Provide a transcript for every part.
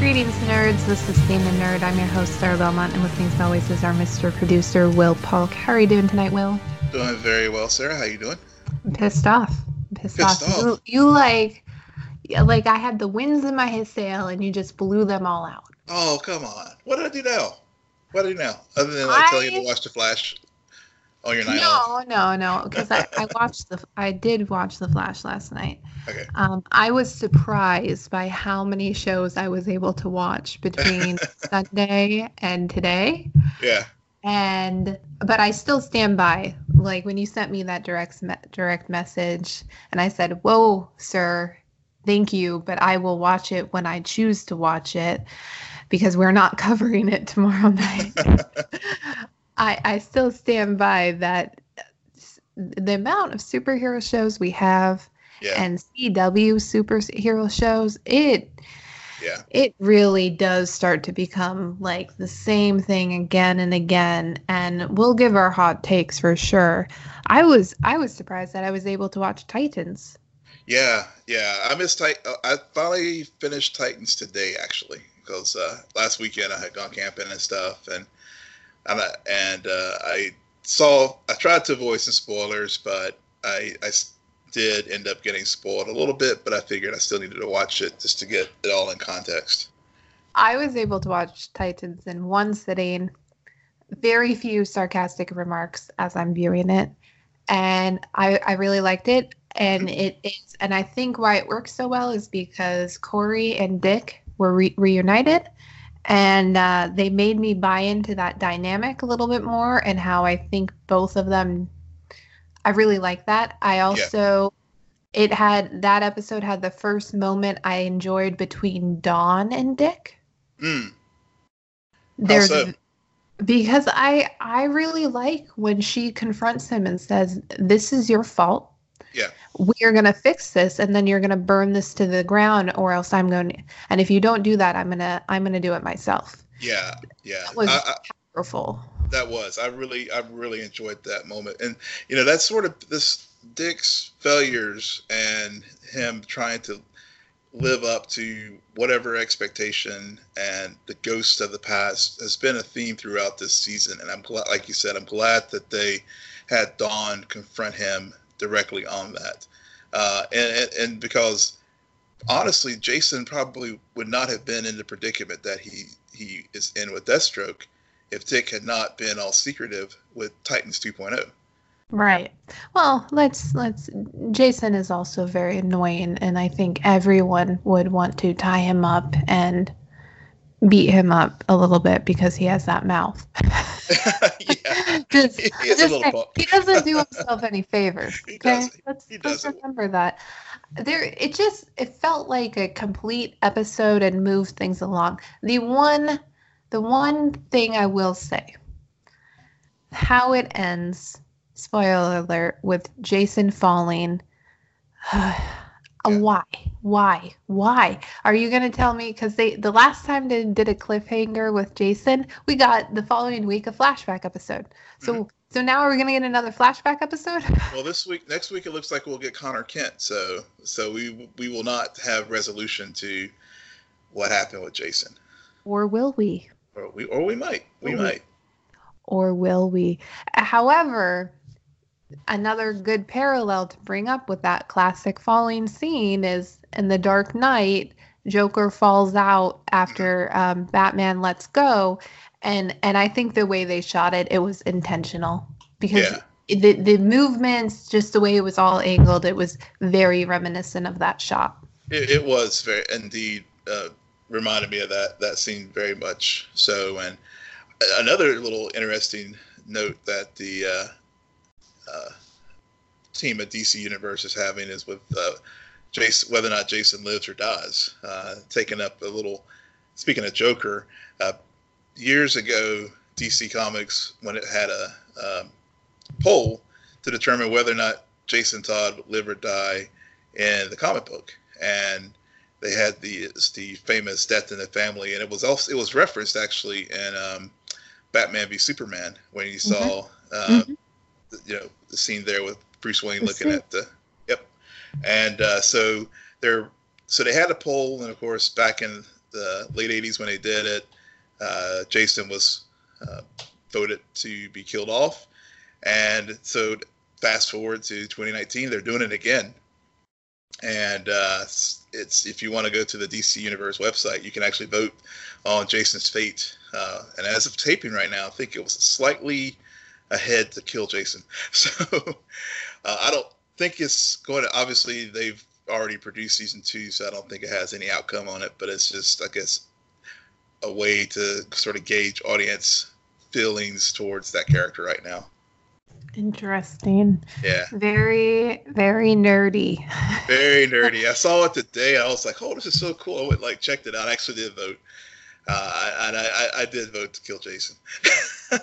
Greetings, nerds. This is Stand the Nerd. I'm your host, Sarah Belmont, and with me, as always, is our Mr. Producer, Will Polk. How are you doing tonight, Will? Doing very well, Sarah. How are you doing? I'm pissed off. I'm pissed, Pissed off. off? You, you like, like I had the winds in my sail, and you just blew them all out. Oh, come on. What did I do now? What did I do now? Other than like tell you to watch the Flash on your night off. No, no, no, because I, I watched the, I did watch the Flash last night. Okay. Um, I was surprised by how many shows I was able to watch between Sunday and today. Yeah. and but I still stand by. Like when you sent me that direct me- direct message, and I said, "Whoa, sir, thank you, but I will watch it when I choose to watch it, because we're not covering it tomorrow night." I I still stand by that. The amount of superhero shows we have Yeah. and CW superhero shows, it yeah. it really does start to become like the same thing again and again and we'll give our hot takes for sure i was i was surprised that i was able to watch titans Yeah. Yeah. I missed Tit- uh, I finally finished Titans today, actually, because uh, last weekend I had gone camping and stuff, and and, I, and uh, I saw. I tried to avoid some spoilers, but I did end up getting spoiled a little bit. But I figured I still needed to watch it just to get it all in context. i was able to watch titans in one sitting very few sarcastic remarks as i'm viewing it and i i really liked it and it is and i think why it works so well is because kory and dick were re- reunited and uh, they made me buy into that dynamic a little bit more and how i think both of them i really like that i also it had that episode had the first moment i enjoyed between dawn and dick Mm. there's so? because i i really like when she confronts him and says this is your fault Yeah. we are going to fix this and then you're going to burn this to the ground or else i'm going to and if you don't do that i'm going to i'm going to do it myself Yeah. Yeah. that was I, I, powerful that was i really i really enjoyed that moment and you know that's sort of this dick's failures and him trying to live up to whatever expectation and the ghost of the past has been a theme throughout this season and i'm glad like you said i'm glad that they had dawn confront him directly on that uh, and, and because honestly jason probably would not have been in the predicament that he he is in with deathstroke if Dick had not been all secretive with Titans oh. 2.0. right well let's let's jason is also very annoying and i think everyone would want to tie him up and beat him up a little bit because he has that mouth Just- he just little saying, pop. he doesn't do himself any favors. Okay, let's, He let's remember that. There, it just it felt like a complete episode and moved things along. The one, the one thing I will say, how it ends. Spoiler alert: with Jason falling. Uh, why? Why? Why? Are you going to tell me? Because they the last time they did a cliffhanger with Jason, we got the following week a flashback episode. So mm-hmm. so now are we going to get another flashback episode? Well, this week, next week, it looks like we'll get Connor Kent. So, so we we will not have resolution to what happened with Jason. or will we? Or we, or we might. We might. Or will we? However, another good parallel to bring up with that classic falling scene is in The Dark Knight, Joker falls out after um, Batman lets go, and and I think the way they shot it, it was intentional because Yeah. the the movements, just the way it was all angled, it was very reminiscent of that shot. It, it was very indeed uh, reminded me of that that scene very much so. And another little interesting note that the uh, uh, team at DC Universe is having is with uh, Jason, whether or not Jason lives or dies. Uh, taking up a little. Speaking of Joker, uh, years ago, DC Comics when it had a um, poll to determine whether or not Jason Todd would live or die in the comic book, and they had the the famous death in the family, and it was also it was referenced actually in um, Batman v Superman when you saw uh, Mhm. You know the scene there with Bruce Wayne looking at the yep, and uh, so they're so they had a poll, and of course back in the late '80s when they did it, uh, Jason was uh, voted to be killed off, and so fast forward to 2019, they're doing it again. And uh, it's, it's if you want to go to the DC Universe website, you can actually vote on Jason's fate. Uh, and as of taping right now, I think it was slightly ahead to kill Jason. So uh, I don't think it's going to. Obviously, they've already produced season two, so I don't think it has any outcome on it. But it's just, I guess, a way to sort of gauge audience feelings towards that character right now. Interesting. Yeah. Very, very nerdy. Very nerdy. I saw it today. I was like, "Oh, this is so cool!" I went like checked it out. I actually did vote, uh, and I, I, I did vote to kill Jason.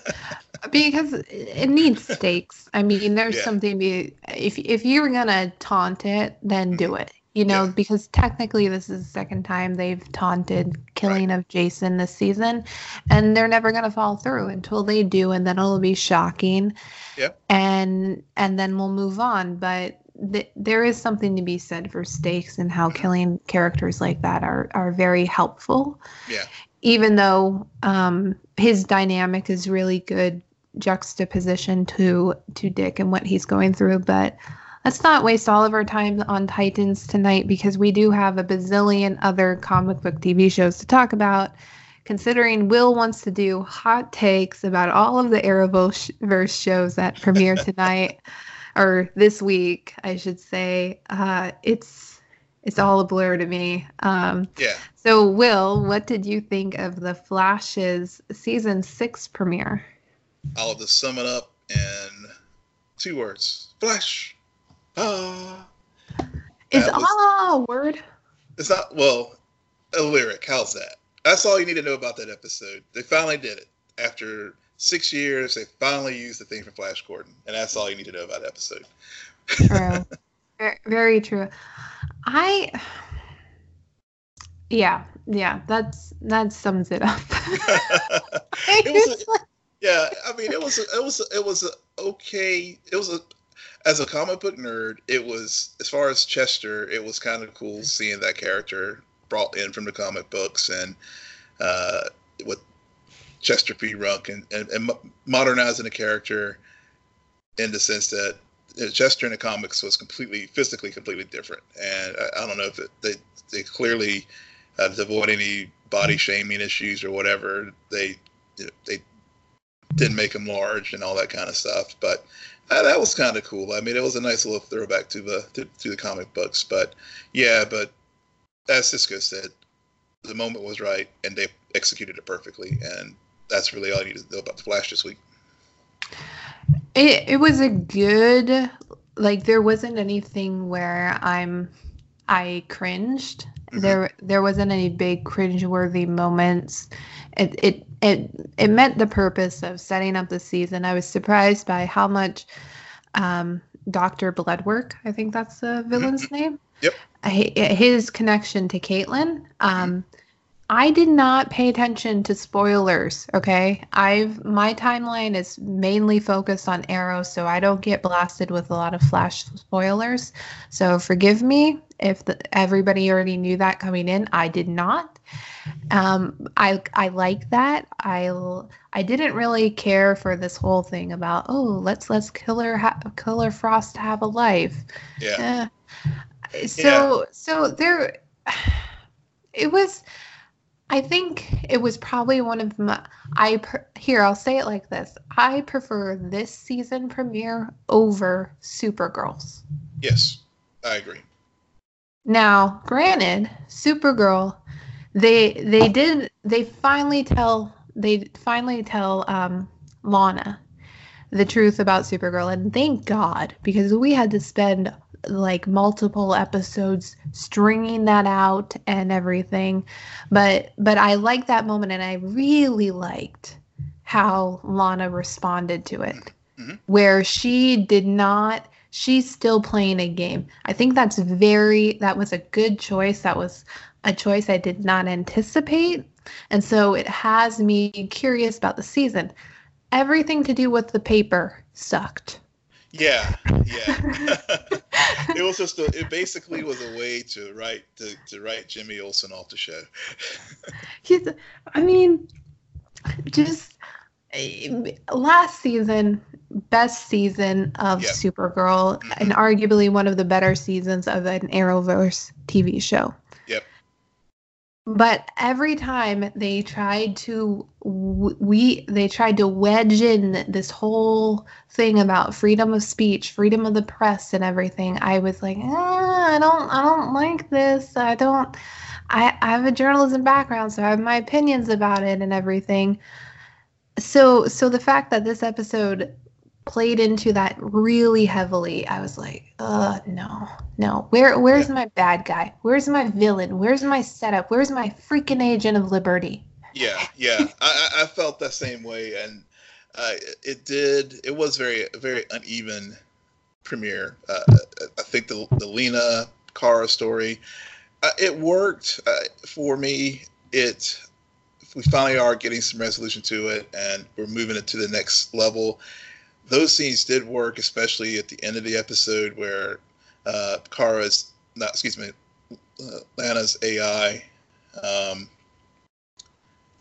because it needs stakes. I mean, there's Yeah. something to be if if you're gonna taunt it, then do it. You know, Yeah. because technically this is the second time they've taunted killing of Jason this season, and they're never gonna fall through until they do, and then it'll be shocking. Yep. And and then we'll move on, but. Th- there is something to be said for stakes and how killing characters like that are are very helpful Yeah. even though um, his dynamic is really good juxtaposition to to Dick and what he's going through. But let's not waste all of our time on Titans tonight because we do have a bazillion other comic book TV shows to talk about. Considering Will wants to do hot takes about all of the Arrowverse shows that premiere tonight or this week, I should say, uh, it's it's all a blur to me. Um, Yeah. so, Will, what did you think of the Flash's season six premiere? I'll just sum it up in two words: Flash. Ah. Is was- ah a word? It's not well a lyric. How's that? That's all you need to know about that episode. They finally did it after six years. They finally used the thing from Flash Gordon, and that's all you need to know about that episode. True. Very true. I. Yeah, yeah. That's that sums it up. it was a, yeah i mean it was a, it was a, it was a okay it was a as a comic book nerd it was as far as chester it was kind of cool seeing that character brought in from the comic books and uh with chester p. Runk and, and, and modernizing the character in the sense that uh, chester in the comics was completely physically completely different. And i, I don't know if it, they they clearly uh, to avoid any body shaming issues or whatever. They they didn't make him large and all that kind of stuff. But uh, that was kind of cool. I mean, it was a nice little throwback to the to, to the comic books. But yeah, but as Cisco said, the moment was right and they executed it perfectly. And that's really all you need to know about the Flash this week. It it was a good like there wasn't anything where I'm I cringed. Mhm. There there wasn't any big cringeworthy moments. It it it it met the purpose of setting up the season. I was surprised by how much um Dr. Bloodwork, I think that's the villain's name. Yep. His connection to Caitlin. Um I did not pay attention to spoilers, okay? I've my timeline is mainly focused on Arrow, so I don't get blasted with a lot of flash spoilers. So forgive me if the, everybody already knew that coming in. I did not. Um, I I like that. i i didn't really care for this whole thing about oh let's let's Killer ha- Killer Frost have a life. Yeah. Eh, so so there, it was. I think it was probably one of my. I per, here I'll say it like this. I prefer this season premiere over Supergirl's. Yes, I agree. Now, granted, Supergirl, they they did they finally tell they finally tell um, Lena the truth about Supergirl, and thank God because we had to spend like multiple episodes stringing that out and everything. But but I liked that moment, and I really liked how Lena responded to it, Mhm. where she did not. She's still playing a game. I think that's very. That was a good choice. That was a choice I did not anticipate. And so it has me curious about the season. Everything to do with the paper sucked. Yeah, yeah. it was just a, it basically was a way to write to, to write Jimmy Olsen off the show. He's, I mean, just eh, last season, best season of Yep. Supergirl, Mhm. and arguably one of the better seasons of an Arrowverse TV show. Yep. But every time they tried to we they tried to wedge in this whole thing about freedom of speech, freedom of the press, and everything, I was like, ah, I don't, I don't like this. I don't. I, I have a journalism background, so I have my opinions about it and everything. So, so the fact that this episode played into that really heavily, I was like, uh, no, no. Where, where's Yeah. my bad guy? Where's my villain? Where's my setup? Where's my freaking agent of liberty? Yeah, yeah. I, I felt that same way, and uh, it did. It was very very uneven premiere. Uh, I think the the Lena Kara story, uh, it worked uh, for me. It we finally are getting some resolution to it, and we're moving it to the next level. Those scenes did work, especially at the end of the episode where uh, Kara's not excuse me, uh, Lena's AI. Um,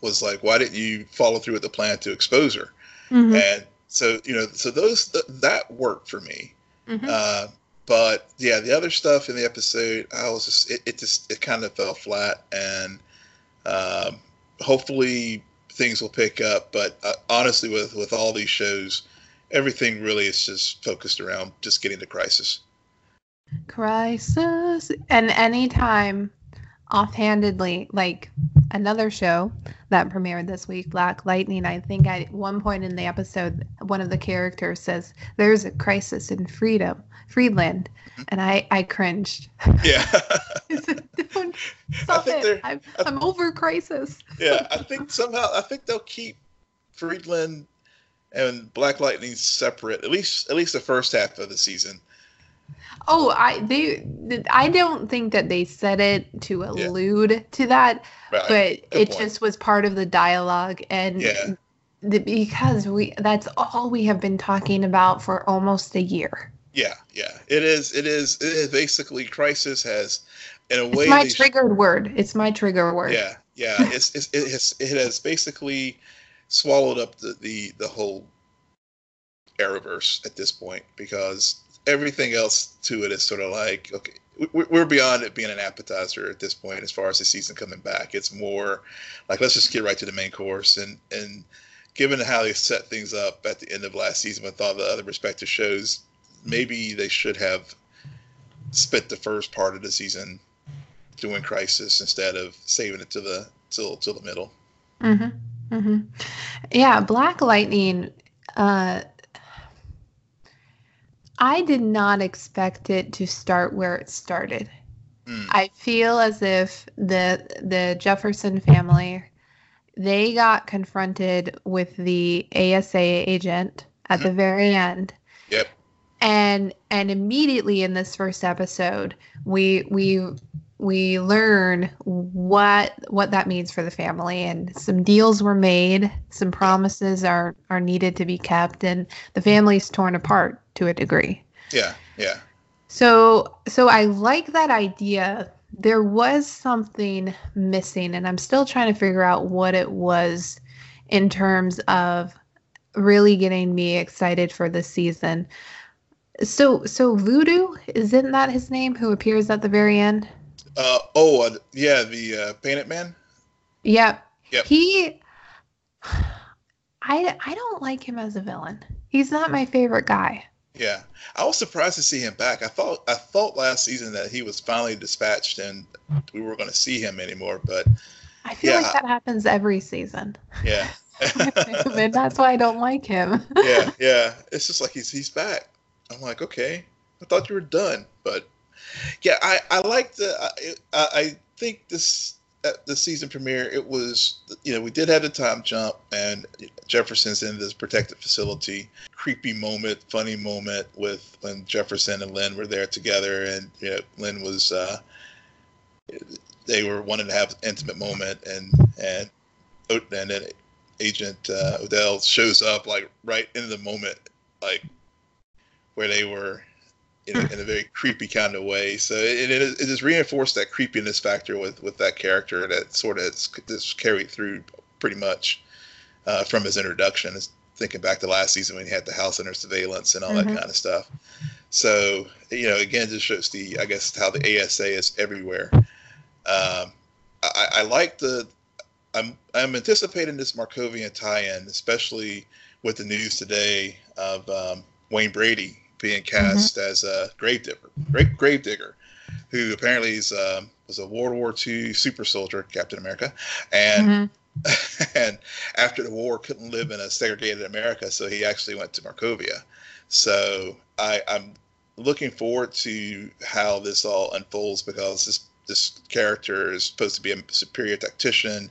was like, why didn't you follow through with the plan to expose her? Mm-hmm. And so, you know, so those th- that worked for me. Mhm. Uh, but yeah, the other stuff in the episode, I was just it, it just it kind of fell flat, and um, hopefully things will pick up. But uh, honestly, with with all these shows, everything really is just focused around just getting to crisis. Crisis. And anytime offhandedly, like another show that premiered this week, Black Lightning, I think at one point in the episode, one of the characters says, There's a crisis in freedom, Freeland. Mm-hmm. And I, I cringed. Yeah, I said, Don't stop it. I'm, I'm over crisis. yeah. I think somehow I think they'll keep Freeland and Black Lightning separate at least at least the first half of the season. Oh, I they I don't think that they said it to allude to that, Right. but Good it point. just was part of the dialogue and Yeah. the, because we that's all we have been talking about for almost a year. Yeah, yeah. It is. It is. It is basically crisis has, in a way It's my triggered word. It's my trigger word. Yeah, yeah. It's, it's it has it has basically swallowed up the the the whole Arrowverse at this point because everything else to it is sort of like okay, we- we're beyond it being an appetizer at this point as far as the season coming back. It's more like let's just get right to the main course and and given how they set things up at the end of last season with all the other respective shows, maybe they should have spent the first part of the season doing Crisis instead of saving it to the till till the middle. hmm hmm Yeah, Black Lightning. Uh, I did not expect it to start where it started. Mm. I feel as if the the Jefferson family they got confronted with the ASA agent at the very end. Yep. And and immediately in this first episode, we we we learn what what that means for the family and some deals were made, some promises are are needed to be kept and the family's torn apart to a degree. Yeah, yeah, So so I like that idea there was something missing, and I'm still trying to figure out what it was in terms of really getting me excited for the season. So, so Voodoo isn't that his name? Who appears at the very end? Uh, oh, uh, yeah, the uh, Painted Man. Yep. Yep. He. I I don't like him as a villain. He's not my favorite guy. Yeah, I was surprised to see him back. I thought I thought last season that he was finally dispatched and we were going to see him anymore, but I feel Yeah. like that happens every season. yeah, and that's why I don't like him. yeah, yeah. It's just like he's he's back. I'm like, okay, I thought you were done, but yeah, I I like the I, I think this at the season premiere it was you know we did have the time jump and Jefferson's in this protected facility. Creepy moment funny moment with when Jefferson and Lynn were there together and you know Lynn was uh they were wanting to have an intimate moment and and and then Agent uh, Odell shows up like right in the moment like where they were know, in a very creepy kind of way. So it, it, is, it just reinforced that creepiness factor with, with that character that sort of just carried through pretty much uh, from his introduction. Is thinking back to last season when he had the house under surveillance and all that Mhm. kind of stuff. So you know, again, just shows the I guess how the ASA is everywhere. Um, I, I like the. I'm I'm anticipating this Markovian tie-in, especially with the news today of um, Wayne Brady being cast as a gravedigger, great gravedigger, who apparently is um, was a World War II super soldier, Captain America, and Mhm. and after the war couldn't live in a segregated America, so he actually went to Markovia. So I, I'm looking forward to how this all unfolds because this this character is supposed to be a superior tactician,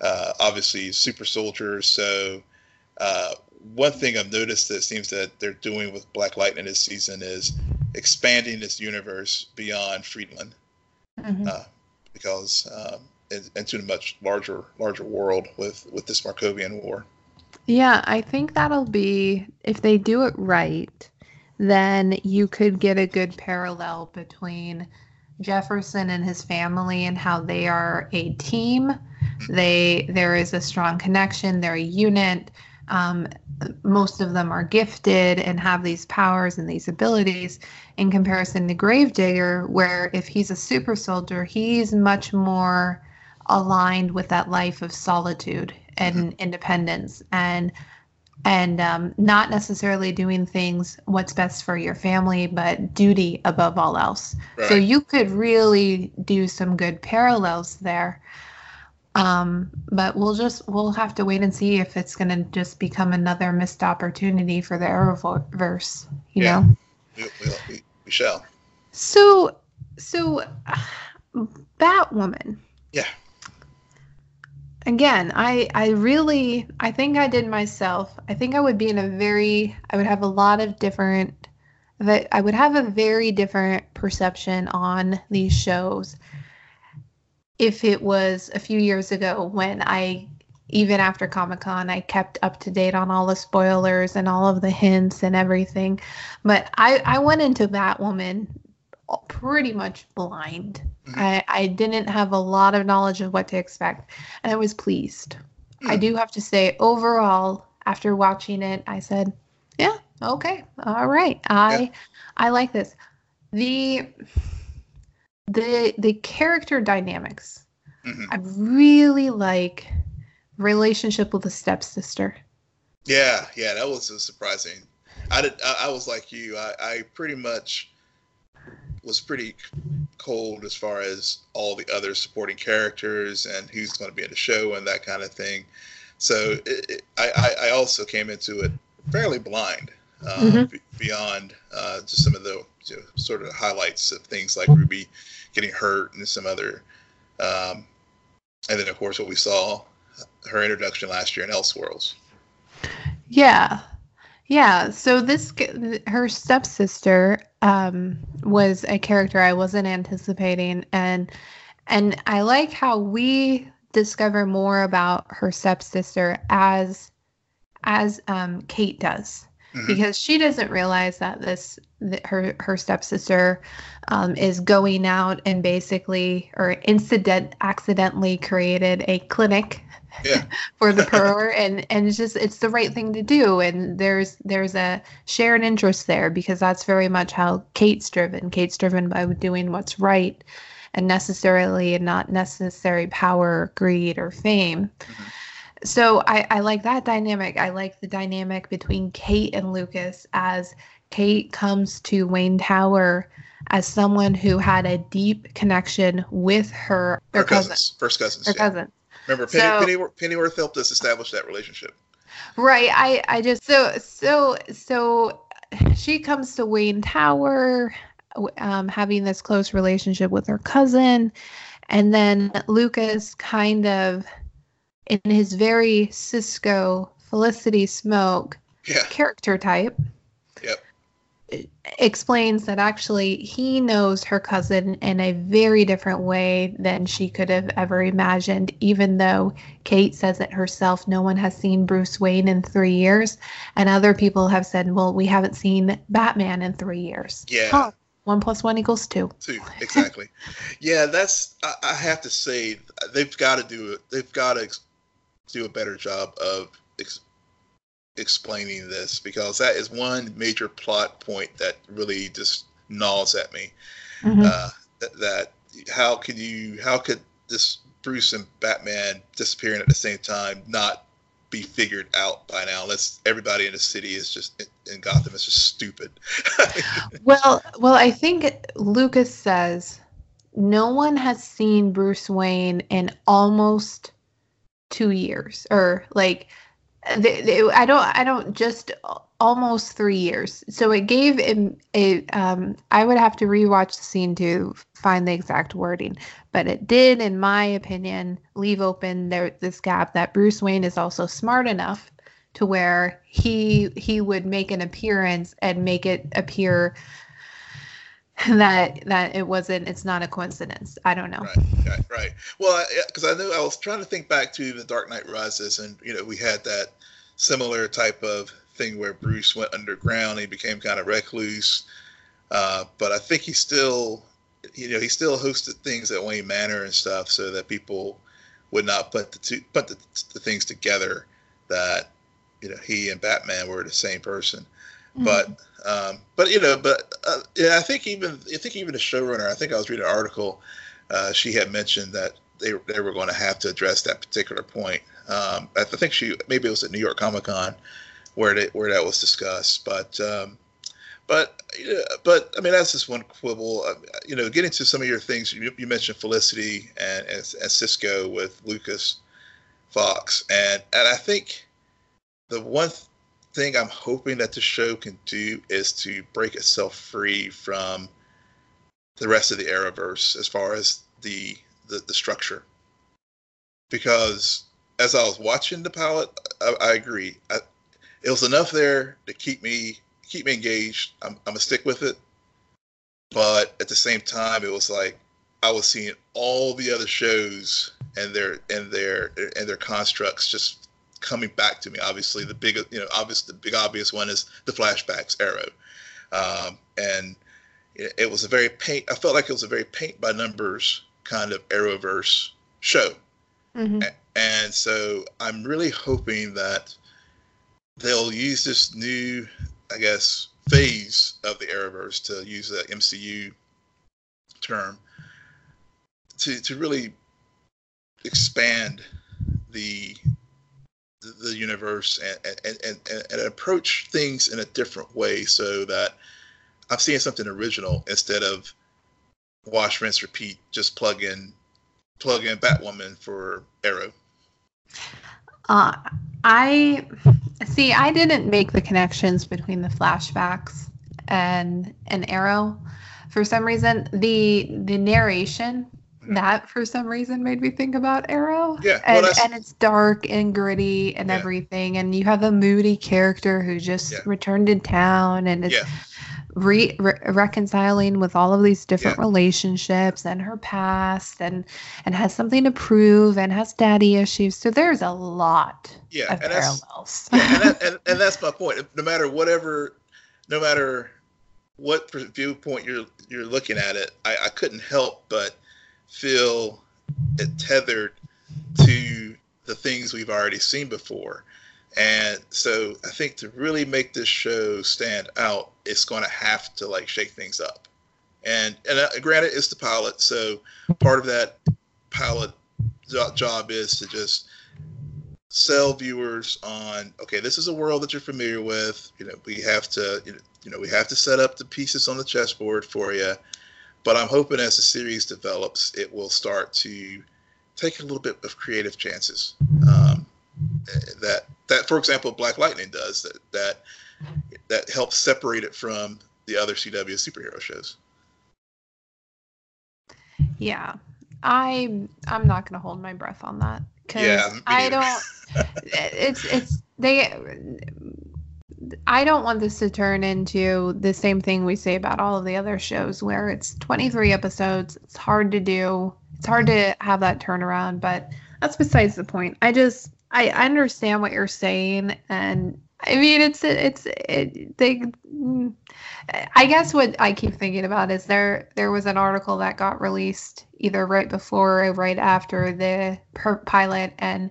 uh, obviously super soldier. So uh, one thing I've noticed that seems that they're doing with Black Lightning this season is expanding this universe beyond Freeland Mhm. uh, because um, in- into a much larger larger world with with this Markovian War. Yeah, I think that'll be if they do it right, then you could get a good parallel between Jefferson and his family and how they are a team. They there is a strong connection. They're a unit. Um, most of them are gifted and have these powers and these abilities. In comparison to Gravedigger, where if he's a super soldier, he's much more aligned with that life of solitude and independence and and um, not necessarily doing things what's best for your family but duty above all else. So you could really do some good parallels there um, but we'll just we'll have to wait and see if it's going to just become another missed opportunity for the arrowverse you Yeah. know We, we, we, we shall. so so batwoman Yeah. again i i really i think i did myself i think i would be in a very i would have a lot of different that i would have a very different perception on these shows if it was a few years ago when i even after comic-con i kept up to date on all the spoilers and all of the hints and everything but i i went into batwoman pretty much blind Mhm. I, I didn't have a lot of knowledge of what to expect and i was pleased i Hmm. do have to say overall after watching it i said yeah okay all right i Yeah. i like this the the the character dynamics Mhm. i really like relationship with the stepsister Yeah, yeah, that was surprising. I did. I, I was like you. I, I pretty much was pretty cold as far as all the other supporting characters and who's going to be in the show and that kind of thing. So it, it, I, I also came into it fairly blind, uh, Mhm. b- beyond uh, just some of the you know, sort of highlights of things like Ruby getting hurt and some other, um, and then of course what we saw her introduction last year in Elseworlds. Yeah. Yeah. So this her stepsister um was a character I wasn't anticipating and and I like how we discover more about her stepsister as as um Kate does. Mhm. because she doesn't realize that this that her her stepsister um, is going out and basically or incident accidentally created a clinic Yeah. for the poor and and it's just it's the right thing to do and there's there's a shared interest there because that's very much how Kate's driven Kate's driven by doing what's right and necessarily and not necessary power greed or fame so I, I like that dynamic i like the dynamic between kate and lucas as kate comes to wayne tower as someone who had a deep connection with her Her her cousin cousins, first cousins. her yeah. cousin Remember, Penny, So- Pennyworth, Pennyworth helped us establish that relationship. Right. I I just so so so she comes to Wayne Tower um having this close relationship with her cousin and then Lucas kind of in his very Cisco Felicity Smoak Yeah. character type Yep. explains that actually he knows her cousin in a very different way than she could have ever imagined even though kate says it herself no one has seen bruce wayne in three years and other people have said well we haven't seen batman in three years Yeah. Huh. one plus one equals two Two, Exactly. yeah, that's. I, I have to say they've got to do it. They've got to do a better job of ex- explaining this because that is one major plot point that really just gnaws at me. Mhm. Uh, that, that how could you? How could this Bruce and Batman disappearing at the same time not be figured out by now? Unless everybody in the city is just in Gotham is just stupid. Well, well, I think Lucas says no one has seen Bruce Wayne in almost two years, or like they, they, I don't, I don't just almost three years. So it gave him a. Um, I would have to rewatch the scene to find the exact wording, but it did, in my opinion, leave open there this gap that Bruce Wayne is also smart enough to where he he would make an appearance and make it appear that that it wasn't it's not a coincidence. I don't know. Right, right, right. Well, because I, know I was trying to think back to the Dark Knight Rises, and you know we had that similar type of thing where Bruce went underground, he became kind of recluse, uh, but I think he still, you know, he still hosted things at Wayne Manor and stuff, so that people would not put the two put the, the things together that you know he and Batman were the same person. But um, but you know, but uh, yeah, I think even I think even the showrunner. I think I was reading an article. Uh, she had mentioned that they they were going to have to address that particular point. Um, I think she maybe it was at New York Comic Con where they, where that was discussed. But um, but but I mean that's just one quibble. You know, getting to some of your things you, you mentioned Felicity and, and and Cisco with Lucas Fox, and and I think the one thing I'm hoping that the show can do is to break itself free from the rest of the Arrowverse as far as the the, the structure. Because as I was watching the pilot, I, I agree. I, it was enough there to keep me keep me engaged. I'm, I'm gonna stick with it. But at the same time, it was like I was seeing all the other shows and their and their and their constructs just coming back to me. Obviously, the big, you know, obvious, the big obvious one is the flashbacks Arrow, um, and it, it was a very paint. I felt like it was a very paint by numbers kind of Arrowverse show, Mhm. and so I'm really hoping that they'll use this new, I guess, phase of the Arrowverse to use the MCU term to to really expand the the, universe and, and, and, and, and approach things in a different way so that I'm seeing something original instead of wash, rinse, repeat, just plug in plug in Batwoman for Arrow. Uh, I see. I didn't make the connections between the flashbacks and an arrow. For some reason, the the narration that for some reason made me think about Arrow. Yeah, well, and, that's- and it's dark and gritty and Yeah. everything, and you have a moody character who just Yeah. returned to town, and it's Yeah. re- re- reconciling with all of these different relationships and her past and and has something to prove and has daddy issues so there's a lot Yeah, of and that's parallels yeah, and, that, and and that's my point. No matter whatever, no matter what viewpoint you're you're looking at it, I, I couldn't help but feel tethered to the things we've already seen before. And so I think to really make this show stand out, it's going to have to like shake things up. And and uh, granted, it's the pilot, so part of that pilot jo- job is to just sell viewers on okay this is a world that you're familiar with you know we have to you know we have to set up the pieces on the chessboard for you but i'm hoping as the series develops it will start to take a little bit of creative chances. Um, that that for example black lightning does that that that helps separate it from the other cw superhero shows. Yeah. I i'm not going to hold my breath on that because Yeah, i don't it's it's they I don't want this to turn into the same thing we say about all of the other shows where it's 23 episodes. It's hard to do. It's hard to have that turnaround, but that's besides the point. I just I understand what you're saying and I mean it's it's it, they I guess what I keep thinking about is there there was an article that got released either right before or right after the per- pilot and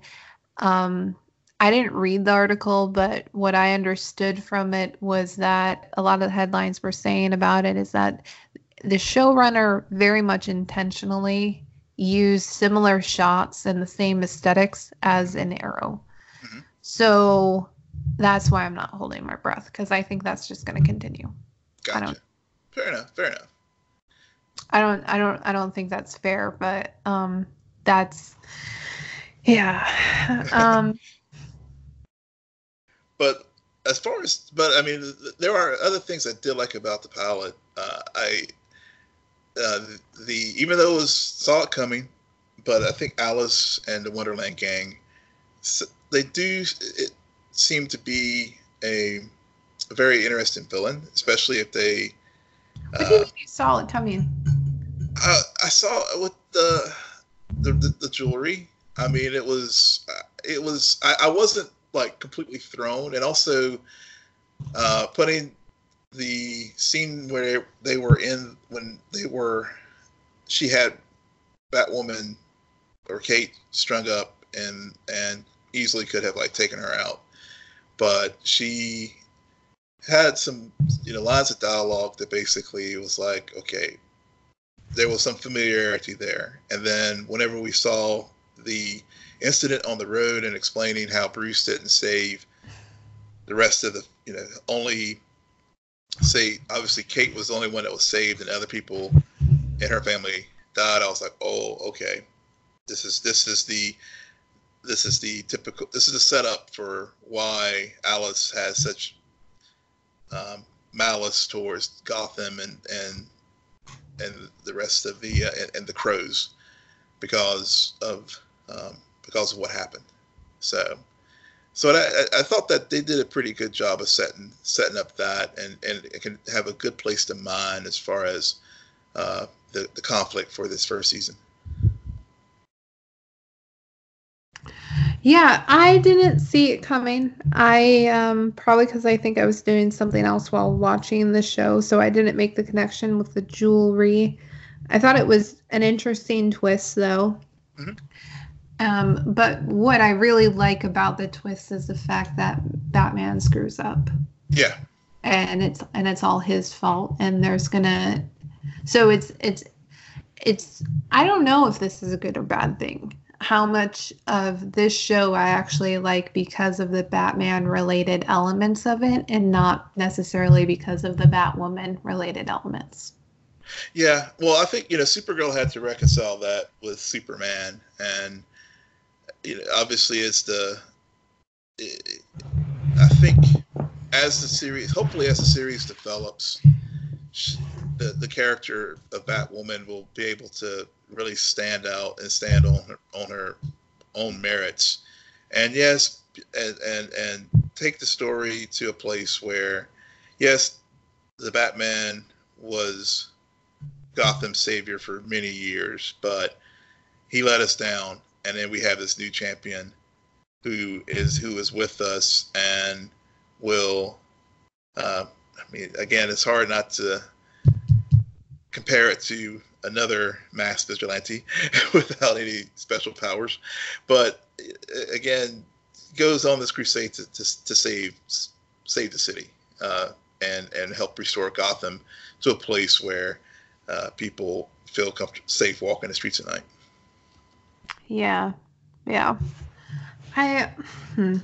um I didn't read the article, but what I understood from it was that a lot of the headlines were saying about it is that the showrunner very much intentionally used similar shots and the same aesthetics as an arrow. Mhm. So that's why I'm not holding my breath because I think that's just going to continue. I gotcha don't- fair enough fair enough I don't I don't I don't think that's fair, but um that's yeah. Um but as far as but i mean there are other things i did like about the pilot uh, i uh, the even though it was saw it coming but i think alice and the wonderland gang they do it seem to be a, a very interesting villain especially if they what do you uh, mean you saw it coming? I, I saw with the, the the the jewelry. I mean, it was it was I, I wasn't like completely thrown, and also uh, putting the scene where they were in when they were she had Batwoman or Kate strung up and and easily could have like taken her out, but she had some you know lines of dialogue that basically was like okay there was some familiarity there. And then whenever we saw the incident on the road and explaining how Bruce didn't save the rest of the, you know, only say obviously Kate was the only one that was saved and other people in her family died. I was like, oh, okay, this is this is the this is the typical this is the setup for why Alice has such um, malice towards Gotham and and and the rest of the uh, and, and the crows because of um, because of what happened. So so I, I thought that they did a pretty good job of setting setting up that and and it can have a good place to mine as far as uh, the the conflict for this first season. Yeah, I didn't see it coming. I um probably because I think I was doing something else while watching the show, so I didn't make the connection with the jewelry. I thought it was an interesting twist, though. Mhm. Um, but what I really like about the twist is the fact that Batman screws up Yeah, and it's and it's all his fault and there's gonna so it's it's it's i don't know if this is a good or bad thing how much of this show i actually like because of the batman related elements of it and not necessarily because of the batwoman related elements yeah. Well, I think you know Supergirl had to reconcile that with Superman, and you know obviously it's the I think as the series, hopefully as the series develops, sh- the the character of Batwoman will be able to really stand out and stand on her on her own merits, and yes, and and and take the story to a place where, yes, the Batman was Gotham's savior for many years, but he let us down, and then we have this new champion who is who is with us and will. Uh, I mean, again, it's hard not to compare it to another mass vigilante without any special powers, but again, goes on this crusade to, to, to save save the city uh, and and help restore Gotham to a place where uh, people feel comfortable, safe walking the streets at night. Yeah, yeah. I hmm.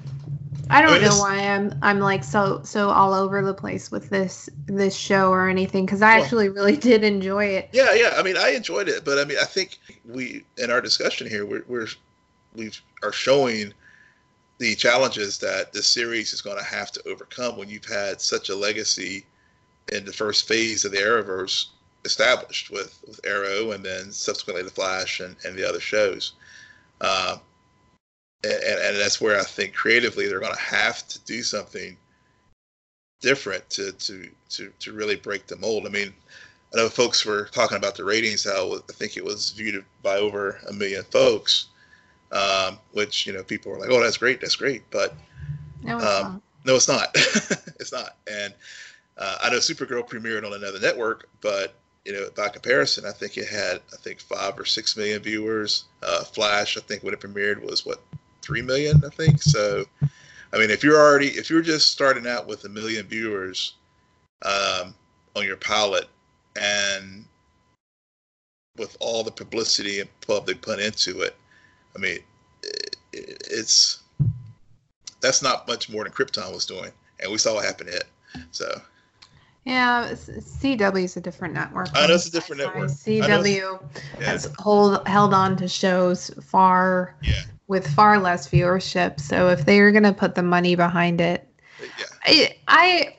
I don't know why I'm I'm like so so all over the place with this this show or anything because I well, actually really did enjoy it. Yeah, yeah. I mean, I enjoyed it, but I mean, I think we in our discussion here we're we're we are showing the challenges that this series is going to have to overcome when you've had such a legacy in the first phase of the Arrowverse established with with Arrow and then subsequently the Flash and, and the other shows. Uh, and, and that's where I think creatively they're going to have to do something different to to to to really break the mold. I mean, I know folks were talking about the ratings. How I think it was viewed by over a million folks, um, which you know people were like, "Oh, that's great, that's great," but no, it's um, not. No, it's not. it's not. And uh, I know Supergirl premiered on another network, but you know, by comparison, I think it had I think five or six million viewers. Uh, Flash, I think when it premiered was what three million, I think. So, I mean, if you're already if you're just starting out with a million viewers um, on your pilot, and with all the publicity and pub they put into it, I mean, it, it's that's not much more than Krypton was doing, and we saw what happened to it. So. Yeah, CW is a different network. Oh, I know it's a different network. CW has hold held on to shows far yeah with far less viewership. So if they are going to put the money behind it, yeah. I, I,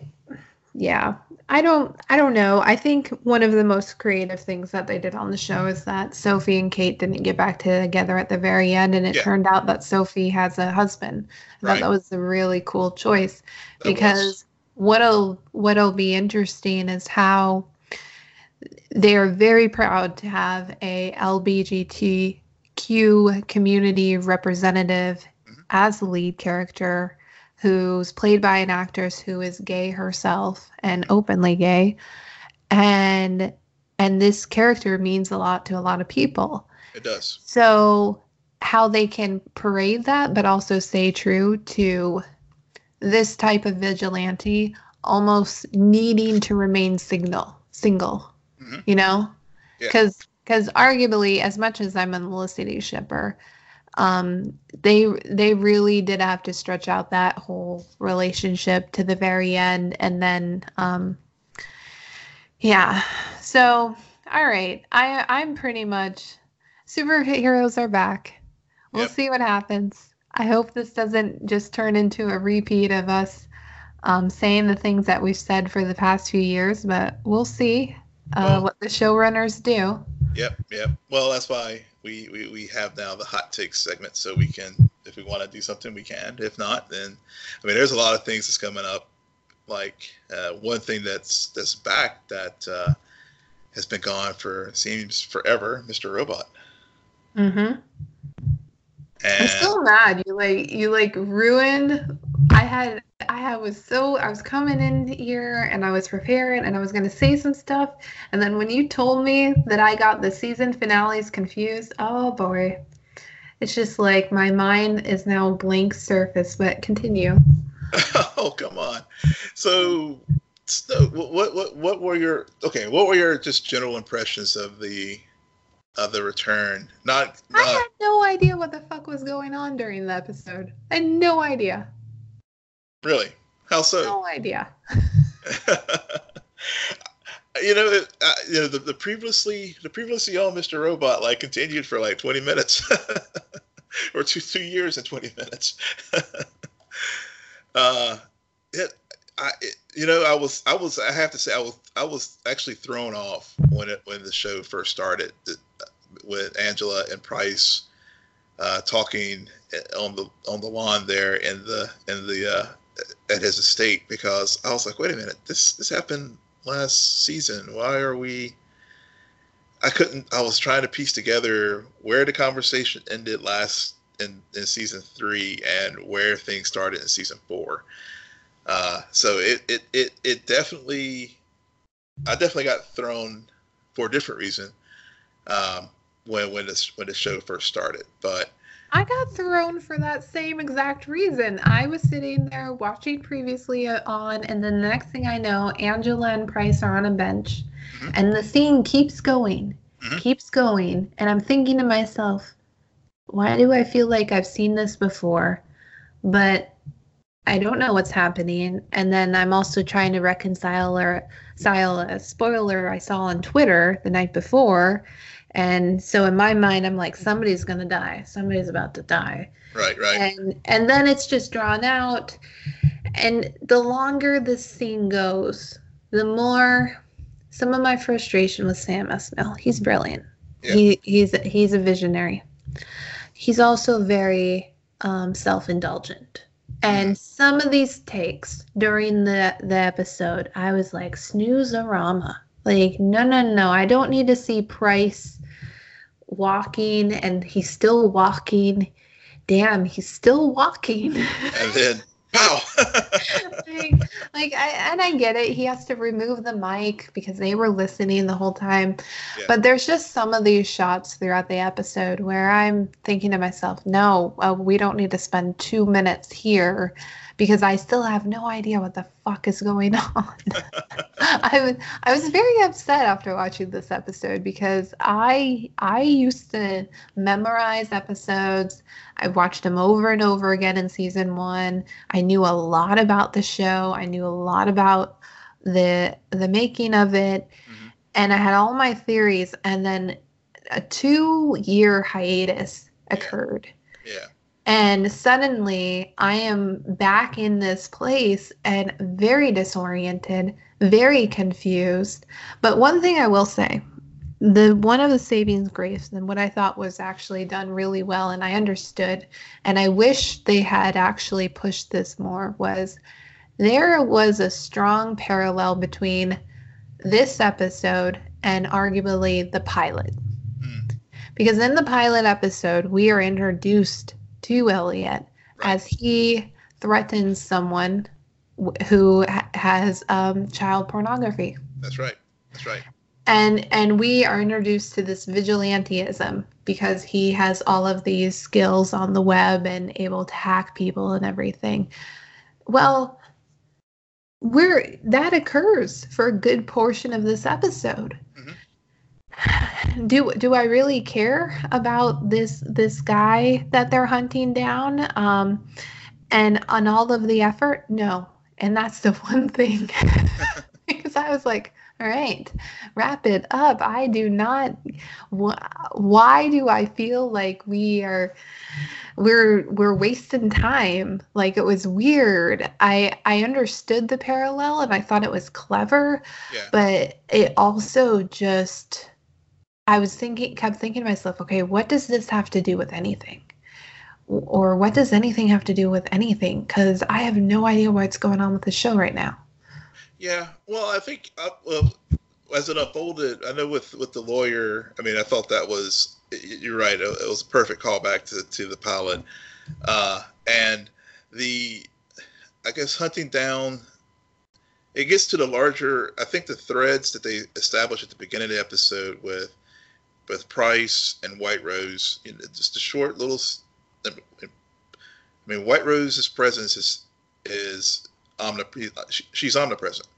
yeah, I don't, I don't know. I think one of the most creative things that they did on the show is that Sophie and Kate didn't get back together at the very end, and it yeah. turned out that Sophie has a husband. I right. thought that was a really cool choice that because was. What'll what'll be interesting is how they are very proud to have a LBGT Q community representative mm-hmm. as the lead character who's played by an actress who is gay herself and openly gay. And and this character means a lot to a lot of people. It does. So how they can parade that but also stay true to this type of vigilante almost needing to remain single single mm-hmm. you know because yeah because arguably, as much as I'm a Felicity shipper, um, they they really did have to stretch out that whole relationship to the very end, and then um, yeah. So all right, I I'm pretty much superheroes are back. We'll yep. see what happens. I hope this doesn't just turn into a repeat of us um, saying the things that we've said for the past few years, but we'll see uh, well, what the showrunners do. Yep, yep. Well, that's why we, we, we have now the hot takes segment, so we can, if we want to do something, we can. If not, then I mean, there's a lot of things that's coming up. Like uh, one thing that's that's back that uh, has been gone for seems forever, Mr. Robot. Mm-hmm. And I'm still mad. You like you like ruined. I had I had, was so I was coming in here and I was preparing and I was gonna say some stuff and then when you told me that I got the season finales confused, oh boy. It's just like my mind is now blank surface, but continue. oh come on. So, so what what what were your okay, what were your just general impressions of the of the return? Not, not I had no idea what the fuck was going on during the episode. I had no idea. Really? How so? No idea. you know, uh, you know the, the previously the previously on Mr. Robot like continued for like twenty minutes, or two two years and twenty minutes. uh, it, I, it, you know, I was I was I have to say I was I was actually thrown off when it when the show first started with Angela and Price uh, talking on the on the lawn there in the in the uh, at his estate because I was like, wait a minute, this this happened last season? Why are we? I couldn't. I was trying to piece together where the conversation ended last in, in season three and where things started in season four. Uh, so it, it it it definitely, I definitely got thrown for a different reason um, when when this when the show first started. But I got thrown for that same exact reason. I was sitting there watching previously on, and then the next thing I know, Angela and Price are on a bench, Mhm. and the scene keeps going, Mhm. keeps going, and I'm thinking to myself, why do I feel like I've seen this before, but I don't know what's happening? And then I'm also trying to reconcile or reconcile a spoiler I saw on Twitter the night before. And so in my mind, I'm like, somebody's gonna die. Somebody's about to die. Right, right, and and then it's just drawn out. And the longer this scene goes the more some of my frustration with sam esmail he's brilliant. Yeah. he he's he's a visionary. He's also very um, self-indulgent. And some of these takes during the the episode i was like snooze-a-rama. Like no no no. I don't need to see price walking and he's still walking damn, he's still walking. and then pow. like, like I and I get it. He has to remove the mic because they were listening the whole time. Yeah. But there's just some of these shots throughout the episode where I'm thinking to myself, no, uh, we don't need to spend two minutes here because I still have no idea what the fuck is going on. I was I was very upset after watching this episode because I I used to memorize episodes. I watched them over and over again in season 1. I knew a lot about the show. I knew a lot about the the making of it Mhm. and I had all my theories and then a 2 year hiatus occurred. yeah, And suddenly I am back in this place and very disoriented, very confused. But one thing I will say, the one of the savings grace and what I thought was actually done really well and I understood and I wish they had actually pushed this more was there was a strong parallel between this episode and arguably the pilot. Mm. Because in the pilot episode, we are introduced to Elliot as he threatens someone who ha- has um, child pornography. that's right. That's right. And and we are introduced to this vigilanteism because he has all of these skills on the web and able to hack people and everything. Well, we're that occurs for a good portion of this episode. Do do I really care about this this guy that they're hunting down? Um, and on all of the effort, no. And that's the one thing because I was like, all right, wrap it up. I do not. Wh- why do I feel like we are we're we're wasting time? Like it was weird. I I understood the parallel and I thought it was clever, Yeah. but it also just I was thinking kept thinking to myself, okay, what does this have to do with anything? Or what does anything have to do with anything? Because I have no idea what's going on with the show right now. Yeah, well, I think uh, well, as it unfolded, I know with with the lawyer. I mean, I thought that was you're right. It, it was a perfect callback to to the pilot, uh, and the I guess hunting down. It gets to the larger. I think the threads that they established at the beginning of the episode with with Price and White Rose, you know, just a short little. I mean, White Rose's presence is is omnip- she, she's omnipresent.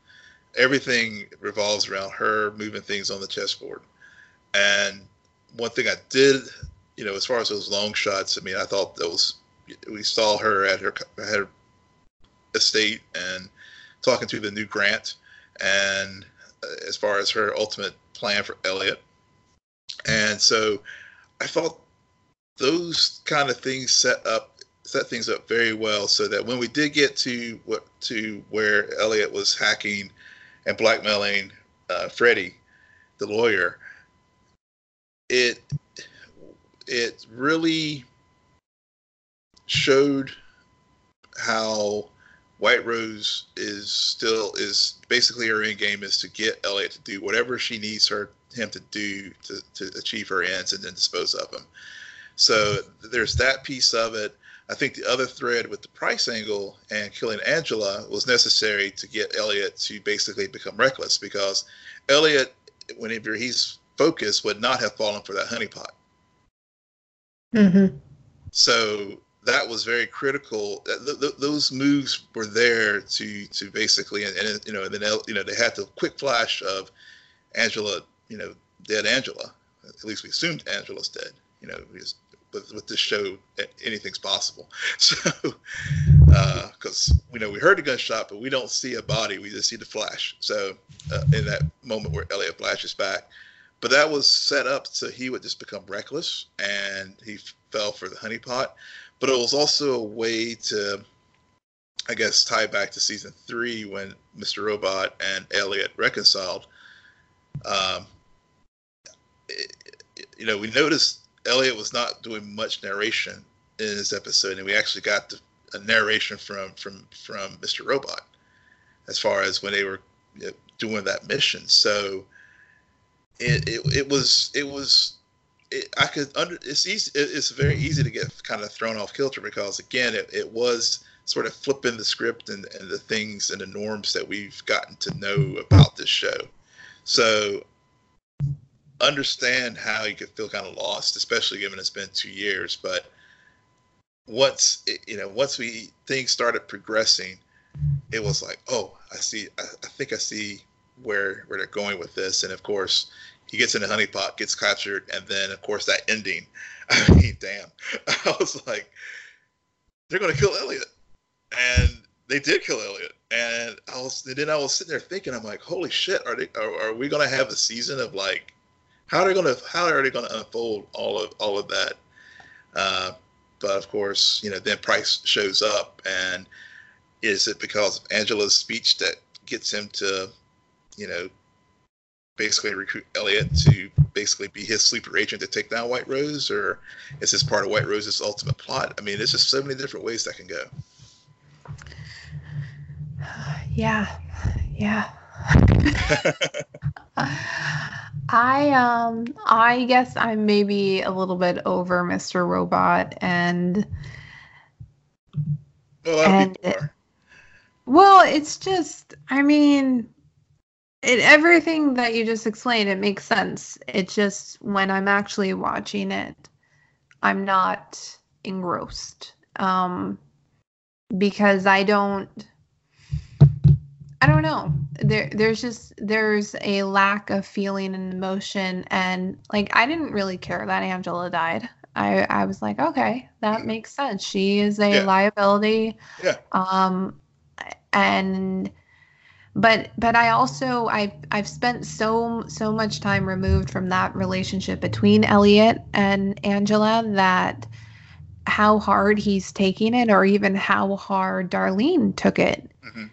Everything revolves around her moving things on the chessboard. And one thing I did, you know, as far as those long shots, I mean, I thought those we saw her at her at her estate and talking to the new Grant, and uh, as far as her ultimate plan for Elliot. And so, I thought those kind of things set up set things up very well so that when we did get to what to where Elliot was hacking and blackmailing uh, Freddy, the lawyer, it it really showed how White Rose is still is basically her end game is to get Elliot to do whatever she needs her him to do to, to achieve her ends and then dispose of him. So there's that piece of it. I think the other thread with the price angle and killing Angela was necessary to get Elliot to basically become reckless because Elliot, whenever he's focused, would not have fallen for that honeypot. Mm-hmm. So that was very critical. Th- th- those moves were there to to basically, and, and you know, and then you know they had the quick flash of Angela, you know, dead Angela. At least we assumed Angela's dead. You know, because with, with this show, anything's possible. So, because uh, you know, we heard the gunshot, but we don't see a body; we just see the flash. So, uh, in that moment where Elliot flashes back, but that was set up so he would just become reckless, and he fell for the honeypot. But it was also a way to, I guess, tie back to season three when Mr. Robot and Elliot reconciled. Um, you know, we noticed Elliot was not doing much narration in this episode, and we actually got the, a narration from from from Mr. Robot as far as when they were you know, doing that mission. So it, it, it was it was it, I could under it's easy it's very easy to get kind of thrown off kilter because again it, it was sort of flipping the script and, and the things and the norms that we've gotten to know about this show. So understand how you could feel kind of lost, especially given it's been two years. But once you know, once we things started progressing, it was like, oh, I see. I, I, think I see where where they're going with this. And of course, he gets in the honeypot, gets captured, and then of course that ending. I mean, damn. I was like, they're gonna kill Elliot, and they did kill Elliot. And I was, and then I was sitting there thinking, I'm like, holy shit, are they? Are, are we gonna have a season of like how are they going to how are they going to unfold all of all of that? Uh, but of course, you know, then Price shows up, and is it because of Angela's speech that gets him to, you know, basically recruit Elliot to basically be his sleeper agent to take down White Rose, or is this part of White Rose's ultimate plot? I mean, there's just so many different ways that can go. Yeah, yeah. I um I guess I'm maybe a little bit over Mr. Robot and well, and it, well, it's just I mean it everything that you just explained it makes sense. It just when I'm actually watching it I'm not engrossed. Um because I don't I don't know. There there's just there's a lack of feeling and emotion and like I didn't really care that Angela died. I I was like, okay, that makes sense. She is a yeah. liability. Yeah. Um and but but I also I've, I've spent so so much time removed from that relationship between Elliot and Angela that how hard he's taking it or even how hard Darlene took it. Mm-hmm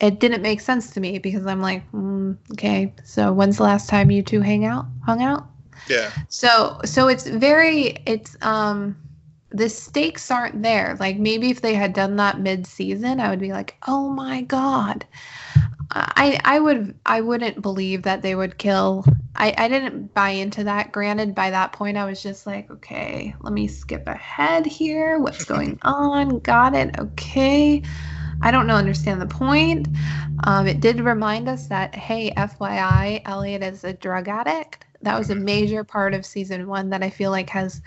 it didn't make sense to me because I'm like, mm, okay, so when's the last time you two hang out, hung out? Yeah. So so it's very it's um the stakes aren't there. Like maybe if they had done that mid-season, I would be like, "Oh my god." I I would I wouldn't believe that they would kill. I I didn't buy into that. Granted, by that point I was just like, "Okay, let me skip ahead here. What's going on? Got it. Okay." I don't know, understand the point. Um, it did remind us that, hey, FYI, Elliot is a drug addict. That was a mm-hmm. major part of season one that I feel like has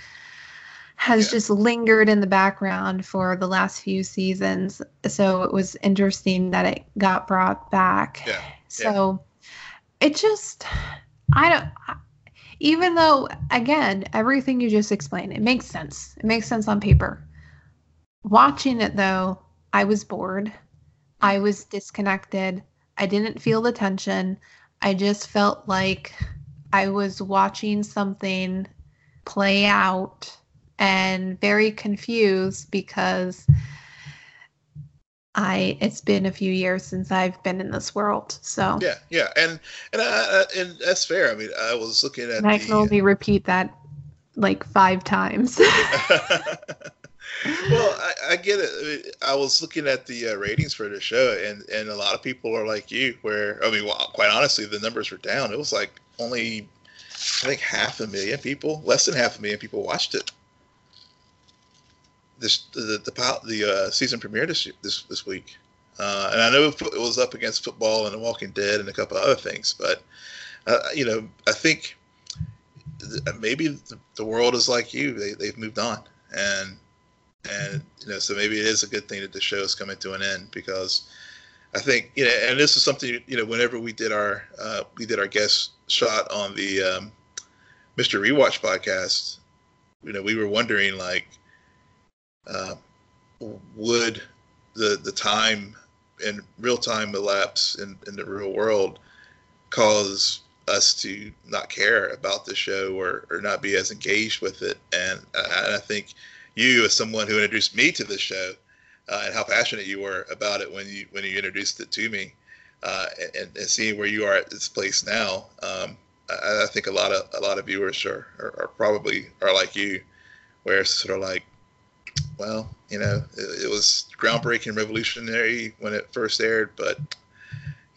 has yeah. just lingered in the background for the last few seasons. So it was interesting that it got brought back. Yeah. So yeah. it just, I don't, even though, again, everything you just explained, it makes sense. It makes sense on paper. Watching it though, I was bored. I was disconnected. I didn't feel the tension. I just felt like I was watching something play out and very confused because I it's been a few years since I've been in this world. So yeah, yeah, and and I, and that's fair. I mean, I was looking at. And I can only repeat that like five times. well, I, I, get it. I was looking at the uh, ratings for the show, and and a lot of people are like you, where I mean, well, quite honestly, the numbers were down. It was like only, I think, half a million people, less than half a million people watched it. This the the the, the uh, season premiere this this this week, uh, and I know it was up against football and The Walking Dead and a couple other things, but uh, you know, I think maybe the world is like you; they they've moved on, and and you know, so maybe it is a good thing that the show is coming to an end because I think you know, and this is something you know, whenever we did our uh, we did our guest shot on the um, Mr. Rewatch podcast, you know, we were wondering like, uh, would the the time and real time elapse in, in the real world cause us to not care about the show or, or not be as engaged with it. And, and I think you, as someone who introduced me to the show, uh, and how passionate you were about it when you when you introduced it to me, uh, and, and, seeing where you are at this place now, um, I, I, think a lot of a lot of viewers are, are, are, probably are like you, where it's sort of like, well, you know, it, it was groundbreaking, revolutionary when it first aired, but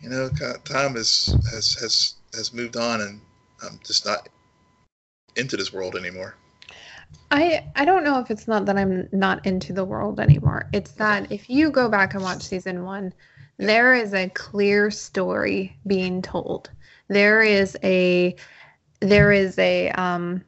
you know, time has has has has moved on, and I'm just not into this world anymore. I I don't know if it's not that I'm not into the world anymore. It's that if you go back and watch season 1, there is a clear story being told. There is a there is a um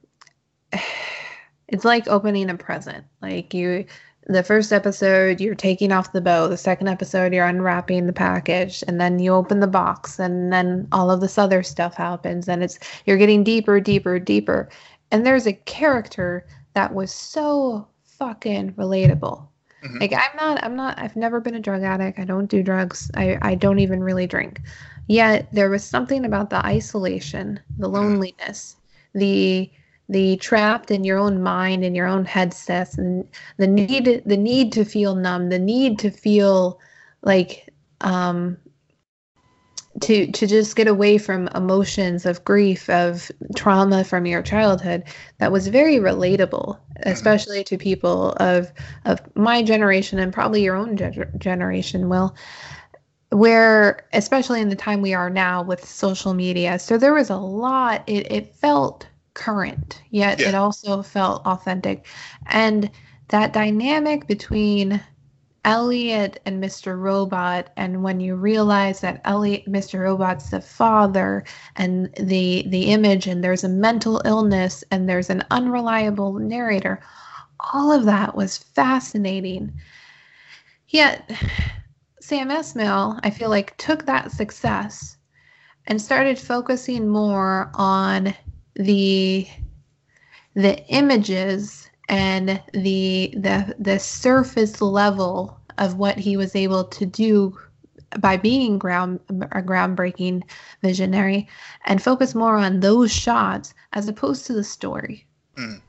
it's like opening a present. Like you the first episode you're taking off the bow the second episode you're unwrapping the package and then you open the box and then all of this other stuff happens and it's you're getting deeper deeper deeper and there's a character that was so fucking relatable mm-hmm. like i'm not i'm not i've never been a drug addict i don't do drugs i i don't even really drink yet there was something about the isolation the mm-hmm. loneliness the the trapped in your own mind and your own headsets and the need the need to feel numb the need to feel like um to to just get away from emotions of grief of trauma from your childhood that was very relatable mm-hmm. especially to people of of my generation and probably your own ge- generation will where especially in the time we are now with social media so there was a lot it, it felt current, yet yeah. it also felt authentic. And that dynamic between Elliot and Mr. Robot, and when you realize that Elliot, Mr. Robot's the father, and the the image, and there's a mental illness, and there's an unreliable narrator, all of that was fascinating. Yet, Sam Esmail, I feel like, took that success and started focusing more on the the images and the the the surface level of what he was able to do by being ground a groundbreaking visionary and focus more on those shots as opposed to the story. Mm.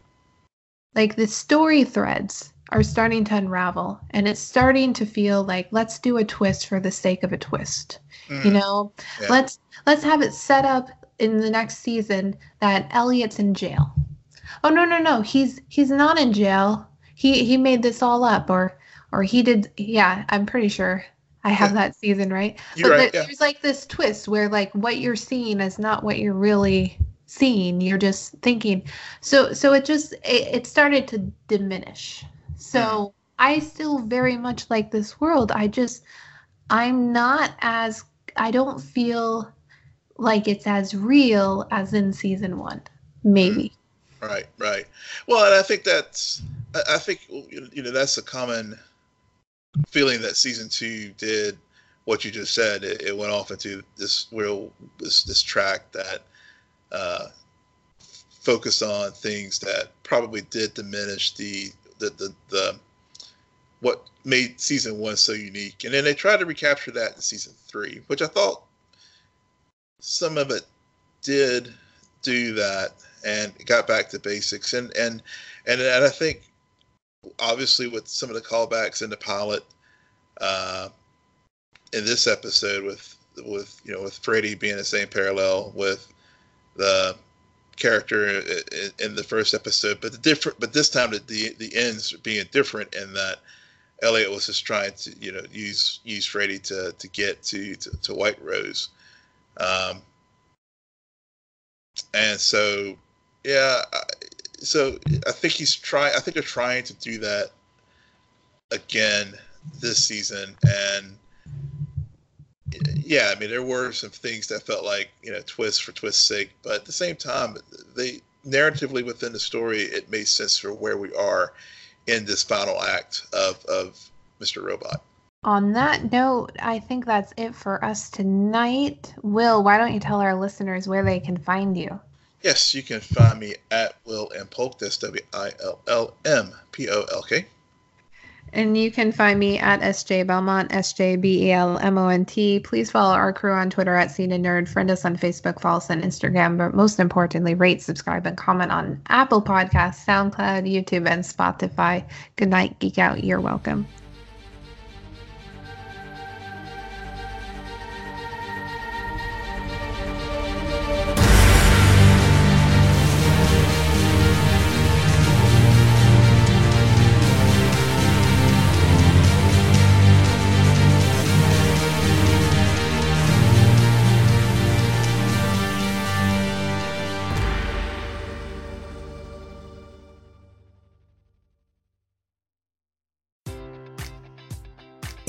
Like the story threads are starting to unravel and it's starting to feel like let's do a twist for the sake of a twist. Mm. You know, yeah. let's let's have it set up in the next season that Elliot's in jail. Oh no no no, he's he's not in jail. He he made this all up or or he did yeah, I'm pretty sure I have that season right. You're but right, yeah. there's like this twist where like what you're seeing is not what you're really seeing. You're just thinking. So so it just it, it started to diminish. So mm. I still very much like this world. I just I'm not as I don't feel like it's as real as in season one, maybe. Right, right. Well, and I think that's, I think you know that's a common feeling that season two did what you just said. It, it went off into this real this this track that uh, focused on things that probably did diminish the the the, the what made season one so unique. And then they tried to recapture that in season three, which I thought some of it did do that and got back to basics. And and and, and I think obviously with some of the callbacks in the pilot uh, in this episode with with you know with Freddy being the same parallel with the character in, in, the first episode, but the different, but this time the, the the ends being different in that Elliot was just trying to you know use use Freddy to to get to to, to White Rose, um, and so yeah, so I think he's trying. I think they're trying to do that again this season, and yeah, I mean there were some things that felt like you know twists for twist's sake, but at the same time, they narratively within the story it made sense for where we are in this final act of of Mr. Robot. On that note, I think that's it for us tonight. Will, why don't you tell our listeners where they can find you? Yes, you can find me at Will M Polk. That's W I L L M P O L K. And you can find me at SJ Belmont, S J B E L M O N T. Please follow our crew on Twitter at Scene and Nerd. Friend us on Facebook, follow us on Instagram, but most importantly, rate, subscribe, and comment on Apple Podcasts, SoundCloud, YouTube, and Spotify. Good night, Geek Out. You're welcome.